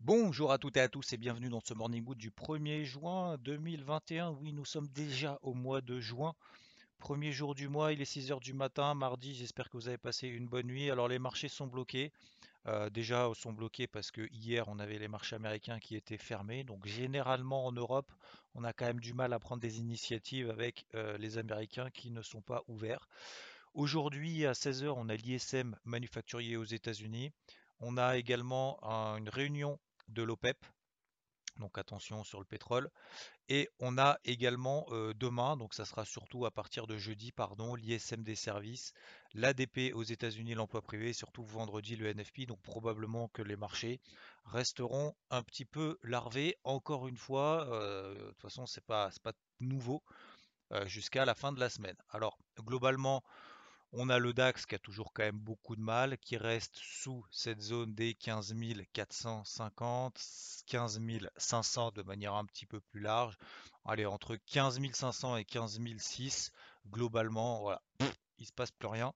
Bonjour à toutes et à tous et bienvenue dans ce Morning Mood du 1er juin 2021. Oui, nous sommes déjà au mois de juin. Premier jour du mois, il est 6h du matin, mardi. J'espère que vous avez passé une bonne nuit. Alors les marchés sont bloqués. Euh, déjà sont bloqués parce que hier on avait les marchés américains qui étaient fermés. Donc généralement en Europe, on a quand même du mal à prendre des initiatives avec euh, les Américains qui ne sont pas ouverts. Aujourd'hui à 16h, on a l'ISM manufacturier aux États-Unis. On a également un- une réunion de l'OPEP, donc attention sur le pétrole. Et on a également euh, demain, donc ça sera surtout à partir de jeudi, pardon, l'ISM des services, l'ADP aux États-Unis, l'emploi privé, surtout vendredi le NFP. Donc probablement que les marchés resteront un petit peu larvés. Encore une fois, euh, de toute façon, c'est pas, pas nouveau euh, jusqu'à la fin de la semaine. Alors globalement, on a le DAX qui a toujours quand même beaucoup de mal, qui reste sous cette zone des 15 450, 15 500 de manière un petit peu plus large. Allez, entre 15 500 et 15 600, globalement, voilà, il se passe plus rien.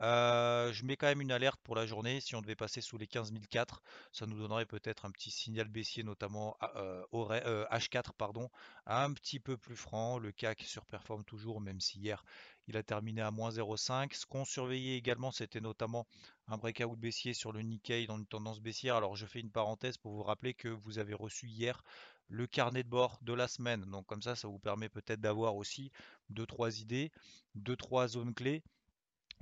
Euh, je mets quand même une alerte pour la journée. Si on devait passer sous les 15 004, ça nous donnerait peut-être un petit signal baissier, notamment euh, au ré- euh, H4, pardon, un petit peu plus franc. Le CAC surperforme toujours, même si hier il a terminé à moins 0,5. Ce qu'on surveillait également, c'était notamment un breakout baissier sur le Nikkei dans une tendance baissière. Alors je fais une parenthèse pour vous rappeler que vous avez reçu hier le carnet de bord de la semaine. Donc comme ça, ça vous permet peut-être d'avoir aussi deux trois idées, deux trois zones clés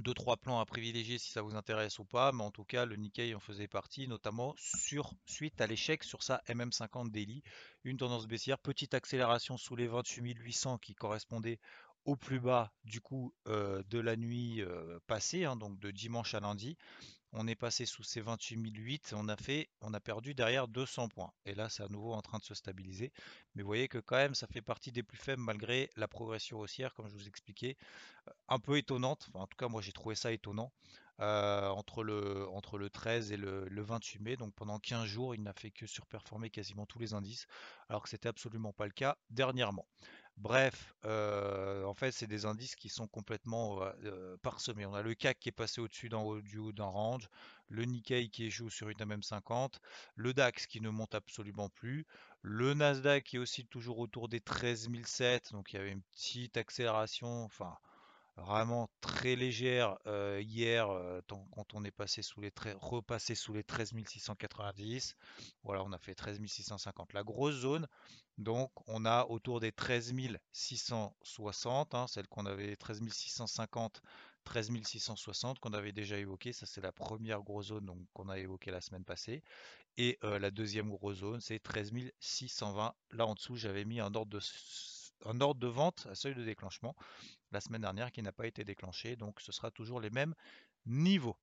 deux trois plans à privilégier si ça vous intéresse ou pas, mais en tout cas le Nikkei en faisait partie, notamment sur suite à l'échec sur sa MM50 daily, une tendance baissière, petite accélération sous les 28 800 qui correspondait au plus bas du coup euh, de la nuit euh, passée, hein, donc de dimanche à lundi. On est passé sous ces 28 008 et on a fait, on a perdu derrière 200 points. Et là, c'est à nouveau en train de se stabiliser. Mais vous voyez que quand même, ça fait partie des plus faibles malgré la progression haussière, comme je vous expliquais, euh, un peu étonnante. En tout cas, moi, j'ai trouvé ça étonnant. Euh, entre, le, entre le 13 et le, le 28 mai. Donc pendant 15 jours, il n'a fait que surperformer quasiment tous les indices, alors que c'était absolument pas le cas dernièrement. Bref, euh, en fait, c'est des indices qui sont complètement euh, parsemés. On a le CAC qui est passé au-dessus d'un haut du haut d'un range, le Nikkei qui échoue sur une MM50, le DAX qui ne monte absolument plus, le Nasdaq qui est aussi toujours autour des 13 700, donc il y avait une petite accélération, enfin vraiment très légère hier quand on est passé sous les repassé sous les 13 690. Voilà, on a fait 13 650. La grosse zone, donc on a autour des 13 660, hein, celle qu'on avait 13 650, 13 660 qu'on avait déjà évoqué. Ça c'est la première grosse zone qu'on a évoquée la semaine passée. Et la deuxième grosse zone, c'est 13 620. Là en dessous, j'avais mis un ordre de, un ordre de vente à seuil de déclenchement la semaine dernière qui n'a pas été déclenché. Donc ce sera toujours les mêmes niveaux.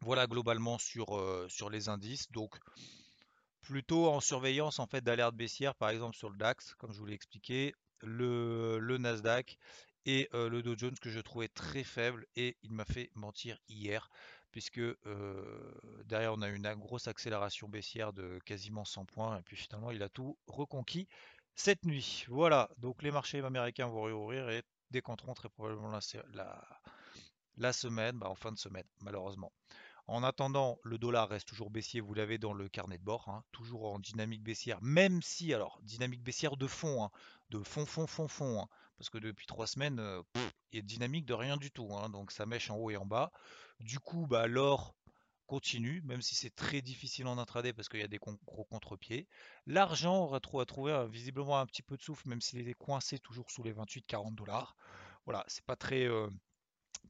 Voilà globalement sur, euh, sur les indices. Donc plutôt en surveillance en fait d'alerte baissière, par exemple sur le DAX, comme je vous l'ai expliqué, le, Nasdaq et euh, le Dow Jones que je trouvais très faible et il m'a fait mentir hier puisque euh, derrière on a une grosse accélération baissière de quasiment 100 points et puis finalement il a tout reconquis cette nuit. Voilà, donc les marchés américains vont réouvrir et décanteront très probablement la, la- semaine, bah, en fin de semaine malheureusement. En attendant, le dollar reste toujours baissier, vous l'avez dans le carnet de bord, hein, toujours en dynamique baissière, même si, alors, dynamique baissière de fond, hein, de fond, fond, fond, fond, hein, parce que depuis trois semaines, euh, il est dynamique de rien du tout, donc ça mèche en haut et en bas. Du coup, bah, l'or continue, même si c'est très difficile en intraday parce qu'il y a des gros contre-pieds. L'argent aurait trou- a trouvé euh, visiblement un petit peu de souffle, même s'il est coincé toujours sous les 28-40 dollars. Voilà, c'est pas très, euh,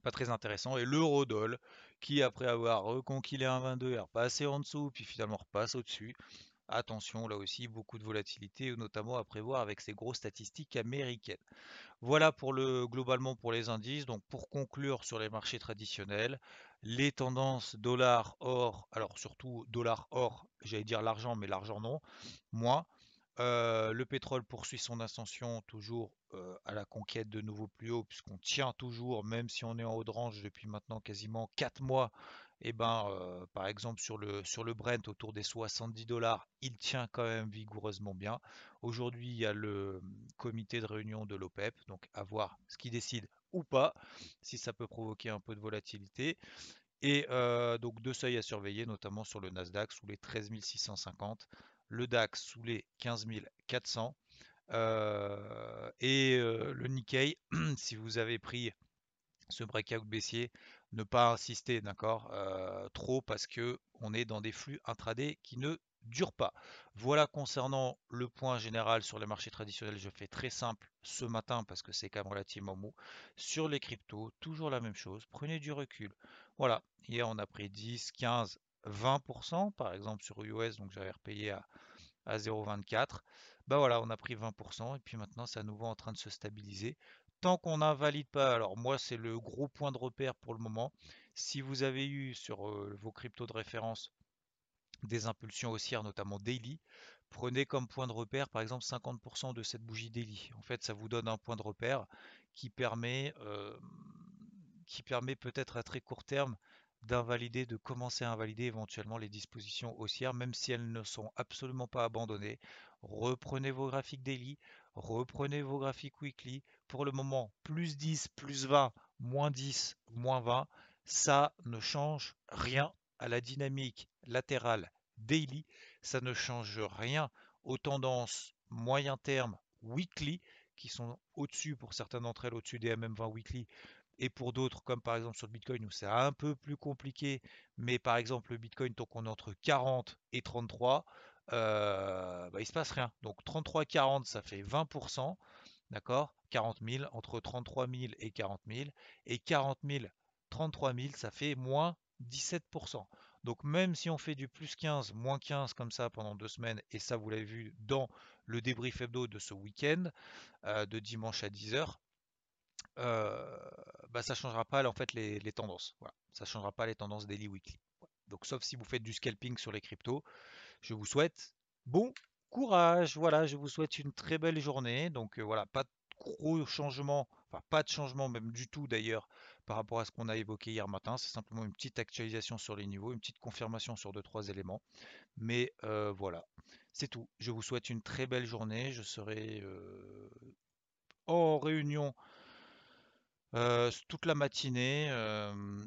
pas très intéressant. Et l'eurodoll, qui après avoir reconquis les 1,22 est repassé en dessous, puis finalement repasse au-dessus. Attention, là aussi, beaucoup de volatilité, notamment à prévoir avec ces grosses statistiques américaines. Voilà pour le globalement pour les indices. Donc pour conclure sur les marchés traditionnels, les tendances dollar, or, alors surtout dollar, or, j'allais dire l'argent, mais l'argent non, moins. Euh, le pétrole poursuit son ascension toujours euh, à la conquête de nouveaux plus hauts, puisqu'on tient toujours, même si on est en haut de range depuis maintenant quasiment 4 mois, et eh ben, euh, par exemple sur le, sur le Brent autour des 70 dollars, il tient quand même vigoureusement bien. Aujourd'hui, il y a le comité de réunion de l'OPEP, donc à voir ce qui décide ou pas, si ça peut provoquer un peu de volatilité. Et donc deux seuils à surveiller, notamment sur le Nasdaq sous les 13 650 le DAX sous les 15 400 euh, et euh, le Nikkei, si vous avez pris ce breakout baissier, ne pas insister, d'accord, euh, trop parce que on est dans des flux intraday qui ne durent pas. Voilà concernant le point général sur les marchés traditionnels, je fais très simple ce matin parce que c'est quand même relativement mou. Sur les cryptos, toujours la même chose, prenez du recul. Voilà, hier on a pris 10, 15, 20% par exemple sur US, donc j'avais repayé à, à 0,24. Bah voilà, on a pris 20% et puis maintenant c'est à nouveau en train de se stabiliser. Tant qu'on n'invalide pas, alors moi c'est le gros point de repère pour le moment. Si vous avez eu sur euh, vos cryptos de référence des impulsions haussières, notamment daily, prenez comme point de repère par exemple 50% de cette bougie daily. En fait, ça vous donne un point de repère qui permet, euh, qui permet peut-être à très court terme d'invalider, de commencer à invalider éventuellement les dispositions haussières, même si elles ne sont absolument pas abandonnées. Reprenez vos graphiques daily, reprenez vos graphiques weekly. Pour le moment, plus 10, plus 20, moins 10, moins 20, ça ne change rien à la dynamique latérale daily, ça ne change rien aux tendances moyen terme weekly qui sont au-dessus pour certaines d'entre elles, au-dessus des MM20 weekly, et pour d'autres, comme par exemple sur le Bitcoin, où c'est un peu plus compliqué, mais par exemple le Bitcoin, tant qu'on est entre 40 et 33, euh, bah, il se passe rien. Donc 33 40, ça fait 20%, d'accord? 40 000, entre 33 000 et 40 000, et 40 000, 33 000, ça fait moins 17%. Donc même si on fait du plus 15, moins 15 comme ça pendant deux semaines, et ça vous l'avez vu dans le débrief hebdo de ce week-end, euh, de dimanche à 10h, euh, bah, ça changera pas les, tendances. Voilà. Ça changera pas les tendances daily weekly. Donc sauf si vous faites du scalping sur les cryptos, je vous souhaite bon courage. Voilà, je vous souhaite une très belle journée. Donc euh, voilà, pas de gros changements, enfin pas de changement même du tout d'ailleurs par rapport à ce qu'on a évoqué hier matin. C'est simplement une petite actualisation sur les niveaux, une petite confirmation sur deux trois éléments. Mais euh, voilà, c'est tout. Je vous souhaite une très belle journée. Je serai en réunion toute la matinée,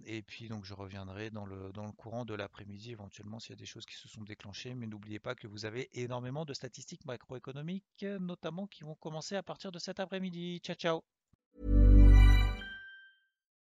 et puis donc je reviendrai dans le, dans le courant de l'après-midi éventuellement s'il y a des choses qui se sont déclenchées. Mais n'oubliez pas que vous avez énormément de statistiques macroéconomiques, notamment qui vont commencer à partir de cet après-midi. Ciao, ciao.